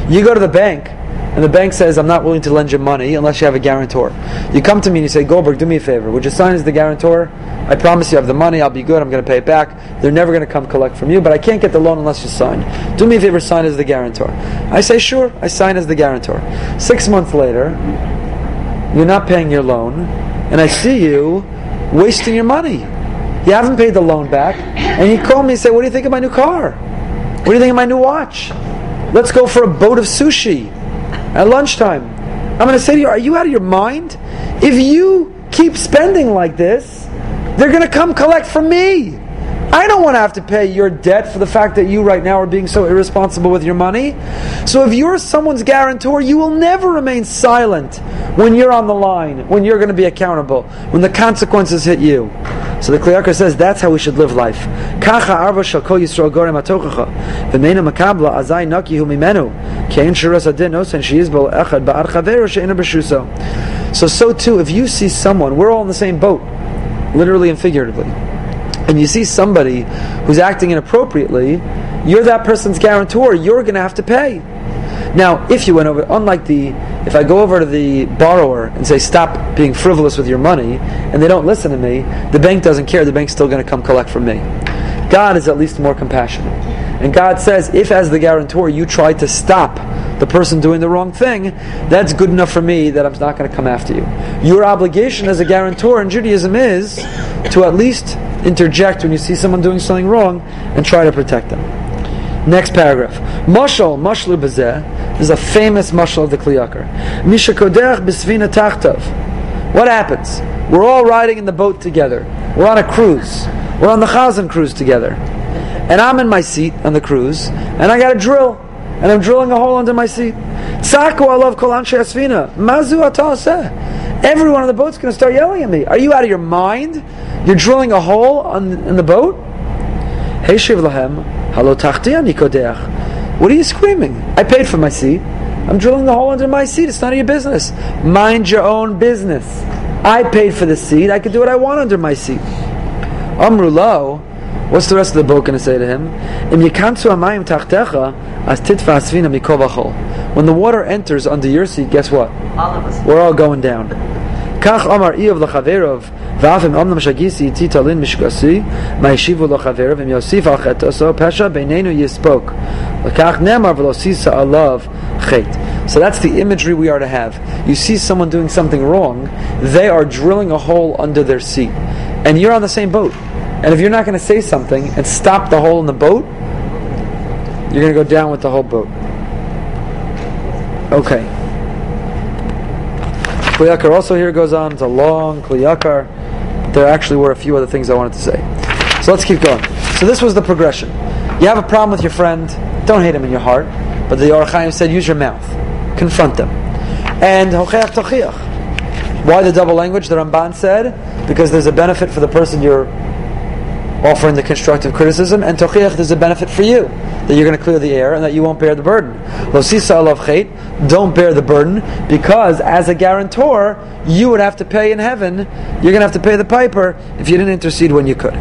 Speaker 1: You go to the bank, and the bank says, I'm not willing to lend you money unless you have a guarantor. You come to me and you say, Goldberg, do me a favor. Would you sign as the guarantor? I promise you I have the money, I'll be good, I'm going to pay it back. They're never going to come collect from you, but I can't get the loan unless you sign. Do me a favor, sign as the guarantor. I say, sure, I sign as the guarantor. Six months later, you're not paying your loan, and I see you wasting your money. You haven't paid the loan back, and you call me and say, What do you think of my new car? What do you think of my new watch? Let's go for a boat of sushi at lunchtime. I'm going to say to you, Are you out of your mind? If you keep spending like this, they're going to come collect from me. I don't want to have to pay your debt for the fact that you right now are being so irresponsible with your money. So if you're someone's guarantor, you will never remain silent when you're on the line, when you're going to be accountable, when the consequences hit you. So the Kli Yakar says that's how we should live life. Kacha arva shal kol Yisrael gorem atochacha. V'meina makabla naki. So so too, if you see someone, we're all in the same boat, literally and figuratively and you see somebody who's acting inappropriately, you're that person's guarantor. You're going to have to pay. Now, if you went over, unlike the, if I go over to the borrower and say, stop being frivolous with your money, and they don't listen to me, the bank doesn't care. The bank's still going to come collect from me. God is at least more compassionate. And God says, if as the guarantor you try to stop the person doing the wrong thing, that's good enough for me that I'm not going to come after you. Your obligation as a guarantor in Judaism is to at least interject when you see someone doing something wrong and try to protect them. Next paragraph. Mashal, mashlu bezeh, is a famous mashal of the Kli Yakar. Misha koderach bisvina tachtav. What happens? We're all riding in the boat together. We're on a cruise. We're on the Chazan cruise together. And I'm in my seat on the cruise, and I got a drill. And I'm drilling a hole under my seat. Tzako, I love anshe asfina. Mazu atah Everyone on the boat's going to start yelling at me. Are you out of your mind? You're drilling a hole on, in the boat? Hey Shiv Lahem, Halo tachti kodech. What are you screaming? I paid for my seat. I'm drilling the hole under my seat. It's none of your business. Mind your own business. I paid for the seat. I can do what I want under my seat. Amru lo. What's the rest of the boat going to say to him? Im yikansu amayim tachtecha as titfa asvina mikol v'chol. When the water enters under your seat, guess what?
Speaker 3: All of us.
Speaker 1: We're all going down. Kach Amar Iov lachaverov v'afim omnam shagisi iti talin mishkasi ma'yeshivu lachaverov im yosif al chetoso pesha beinenu yispok lakach nemar v'losisa alav chet. So that's the imagery we are to have. You see someone doing something wrong, they are drilling a hole under their seat, and you're on the same boat. And if you're not going to say something and stop the hole in the boat, you're going to go down with the whole boat. Okay. Kli Yakar also here goes on. It's a long Kli Yakar. There actually were a few other things I wanted to say. So let's keep going. So this was the progression. You have a problem with your friend, don't hate him in your heart, but the Or said use your mouth. Confront them. And hocheach tochiach. Why the double language? The Ramban said, because there's a benefit for the person you're offering the constructive criticism, and tochiach, there's a benefit for you that you're going to clear the air and that you won't bear the burden. Don't bear the burden because as a guarantor, you would have to pay in heaven. You're going to have to pay the piper if you didn't intercede when you could.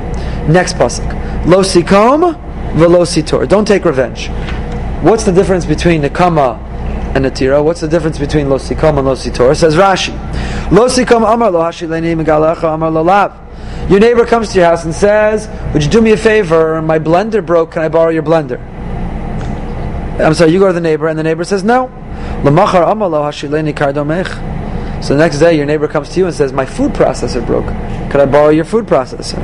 Speaker 1: Next pasuk, lo sikom velo sitor. Don't take revenge. What's the difference between nekama and Natira. What's the difference between Lo Sikom and Lo Sitor? Says Rashi. Lo Sikom Amar Lo Amar Lo Lav. Your neighbor comes to your house and says, Would you do me a favor? My blender broke. Can I borrow your blender? I'm sorry, you go to the neighbor, and the neighbor says, No. So the next day, your neighbor comes to you and says, My food processor broke. Could I borrow your food processor?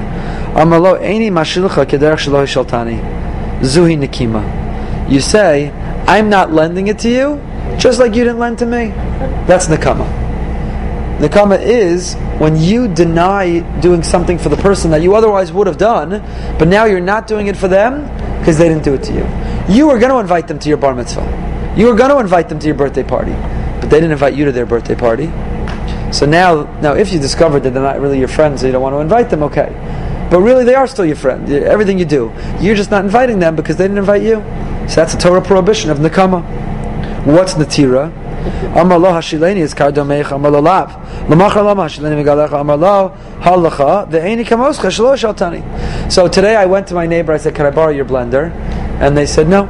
Speaker 1: Zuhi Nikima. You say, I'm not lending it to you, just like you didn't lend to me. That's nakama. Nakama is when you deny doing something for the person that you otherwise would have done, but now you're not doing it for them because they didn't do it to you. You were going to invite them to your bar mitzvah. You were going to invite them to your birthday party, but they didn't invite you to their birthday party. So now, now if you discovered that they're not really your friends, you don't want to invite them, okay. But really, they are still your friend. Everything you do, you're just not inviting them because they didn't invite you. So that's a Torah prohibition of nakama. What's natira? Amar lo hashileni is kardomeich amar lo lav. Lamachar megalecha amar lo halacha shaltani. So today I went to my neighbor. I said, "Can I borrow your blender?" And they said, "No."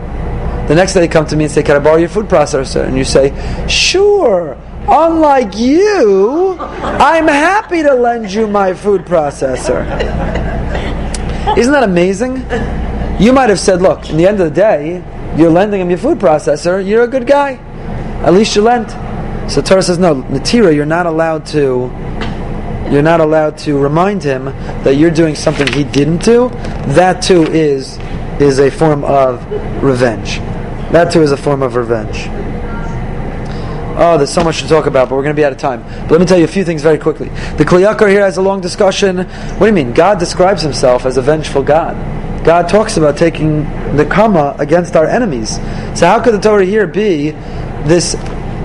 Speaker 1: The next day they come to me and say, "Can I borrow your food processor?" And you say, "Sure." Unlike you, I'm happy to lend you my food processor. Isn't that amazing? You might have said, look, in the end of the day, you're lending him your food processor, you're a good guy. At least you lent. So Torah says, no, Natira, you're not allowed to you're not allowed to remind him that you're doing something he didn't do. That too is is a form of revenge. That too is a form of revenge. Oh, there's so much to talk about, but we're going to be out of time. But let me tell you a few things very quickly. The Kli Yakar here has a long discussion. What do you mean? God describes himself as a vengeful God. God talks about taking the kama against our enemies. So how could the Torah here be this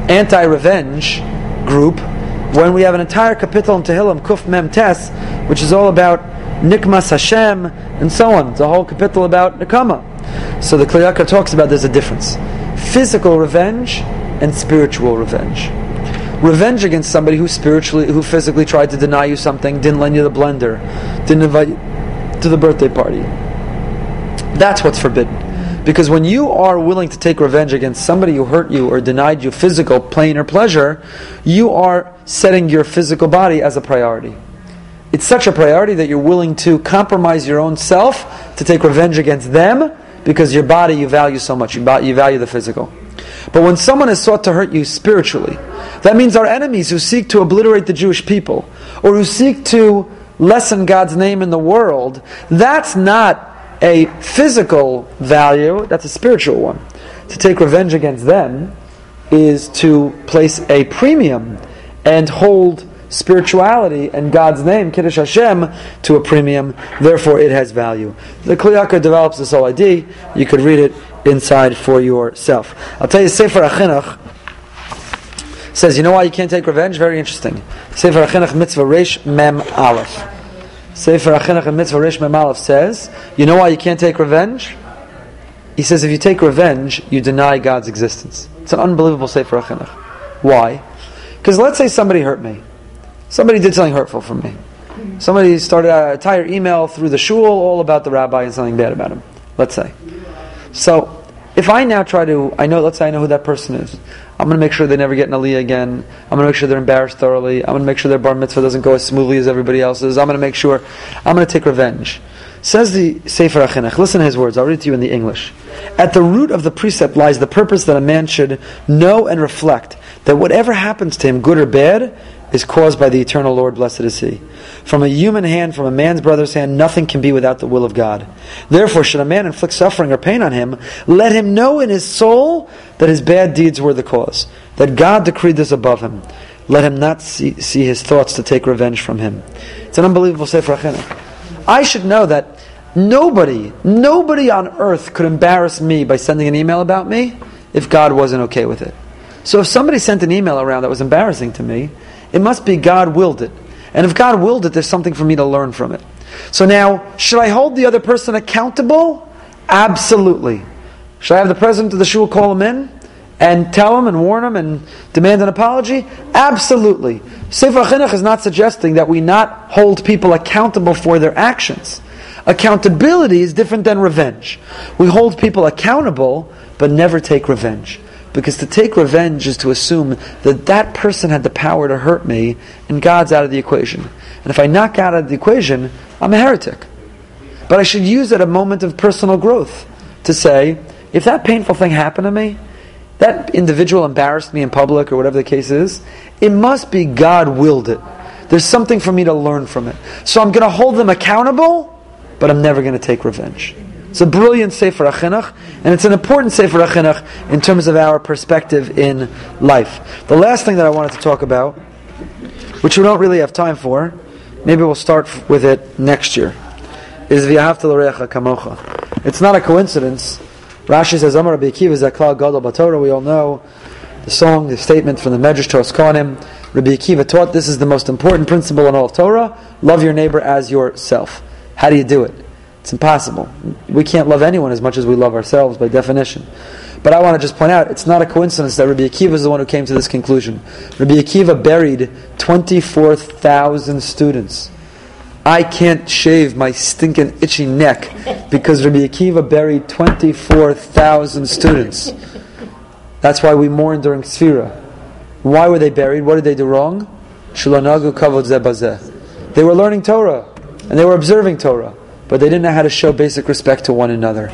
Speaker 1: anti-revenge group when we have an entire kapitel in Tehillim, Kuf Mem Tes, which is all about Nikmas Hashem and so on. It's a whole kapitel about Nikama. So the Kli Yakar talks about there's a difference. Physical revenge and spiritual revenge. Revenge against somebody who spiritually, who physically tried to deny you something, didn't lend you the blender, didn't invite you to the birthday party. That's what's forbidden. Because when you are willing to take revenge against somebody who hurt you or denied you physical pain or pleasure, you are setting your physical body as a priority. It's such a priority that you're willing to compromise your own self to take revenge against them because your body you value so much. You value the physical. But when someone has sought to hurt you spiritually, that means our enemies who seek to obliterate the Jewish people or who seek to lessen God's name in the world, that's not a physical value, that's a spiritual one. To take revenge against them is to place a premium and hold spirituality and God's name, Kiddush Hashem, to a premium. Therefore, it has value. The Kli Yakar develops this whole idea. You could read it inside for yourself. I'll tell you, Sefer HaChinuch says, you know why you can't take revenge? Very interesting. Sefer HaChinuch Mitzvah Resh Mem Aleph. Sefer HaChinuch and Mitzvah Resh Mem Aleph says, you know why you can't take revenge? He says, if you take revenge, you deny God's existence. It's an unbelievable Sefer HaChinuch. Why? Because let's say somebody hurt me. Somebody did something hurtful for me. Somebody started uh, a entire email through the shul all about the rabbi and something bad about him. Let's say. So, if I now try to, I know, let's say I know who that person is. I'm going to make sure they never get an aliyah again. I'm going to make sure they're embarrassed thoroughly. I'm going to make sure their bar mitzvah doesn't go as smoothly as everybody else's. I'm going to make sure, I'm going to take revenge. Says the Sefer HaChinuch, listen to his words, I'll read it to you in the English. At the root of the precept lies the purpose that a man should know and reflect that whatever happens to him, good or bad, is caused by the eternal Lord, blessed is He. From a human hand, from a man's brother's hand, nothing can be without the will of God. Therefore, should a man inflict suffering or pain on him, let him know in his soul that his bad deeds were the cause, that God decreed this above him. let him not see, see his thoughts to take revenge from him. It's an unbelievable Sefer HaChinuch. I should know that nobody, nobody on earth could embarrass me by sending an email about me if God wasn't okay with it. So if somebody sent an email around that was embarrassing to me, it must be God willed it. And if God willed it, there's something for me to learn from it. So now, should I hold the other person accountable? Absolutely. Should I have the president of the shul call him in and tell him and warn him and demand an apology? Absolutely. Sefer Chinuch is not suggesting that we not hold people accountable for their actions. Accountability is different than revenge. We hold people accountable, but never take revenge. Because to take revenge is to assume that that person had the power to hurt me, and God's out of the equation. And if I knock God out of the equation, I'm a heretic. But I should use it a moment of personal growth to say, if that painful thing happened to me, that individual embarrassed me in public or whatever the case is, it must be God willed it. There's something for me to learn from it. So I'm going to hold them accountable, but I'm never going to take revenge. It's a brilliant Sefer HaChinuch, and it's an important Sefer HaChinuch in terms of our perspective in life. The last thing that I wanted to talk about, which we don't really have time for, maybe we'll start with it next year, is V'yahavta l'recha kamocha. It's not a coincidence. Rashi says, Amar Rabbi Akiva Zaklal Gadol Batorah. We all know the song, the statement from the Medrash Toras Kohanim. Rabbi Akiva taught this is the most important principle in all of Torah. Love your neighbor as yourself. How do you do it? It's impossible. We can't love anyone as much as we love ourselves by definition. But I want to just point out, it's not a coincidence that Rabbi Akiva is the one who came to this conclusion. Rabbi Akiva buried 24,000 students. I can't shave my stinking itchy neck because Rabbi Akiva buried 24,000 students. That's why we mourn during Sfira. Why were they buried? What did they do wrong? They were learning Torah and they were observing Torah but they didn't know how to show basic respect to one another.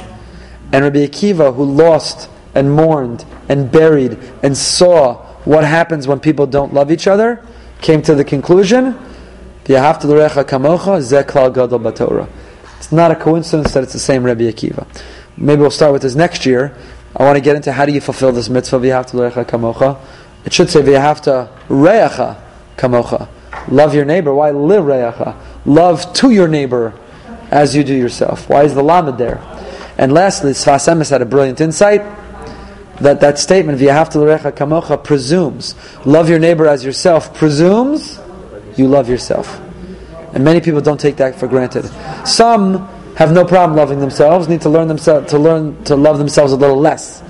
Speaker 1: And Rabbi Akiva, who lost and mourned and buried and saw what happens when people don't love each other, came to the conclusion, it's not a coincidence that it's the same Rabbi Akiva. Maybe we'll start with this next year. I want to get into how do you fulfill this mitzvah, kamocha. It should say v'yahavta reyacha kamocha. Love your neighbor. Why live? Love to your neighbor as you do yourself. Why is the lamed there? And lastly, Sfas Emes had a brilliant insight that that statement, "V'yahavta l'recha kamocha," presumes love your neighbor as yourself. Presumes you love yourself, and many people don't take that for granted. Some have no problem loving themselves, need to learn themselves to learn to love themselves a little less.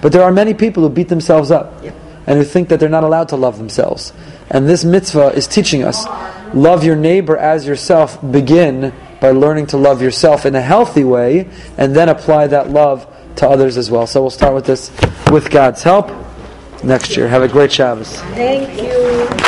Speaker 1: But there are many people who beat themselves up and who think that they're not allowed to love themselves. And this mitzvah is teaching us: love your neighbor as yourself. Begin by learning to love yourself in a healthy way and then apply that love to others as well. So we'll start with this with God's help next year. Have a great Shabbos.
Speaker 3: Thank you.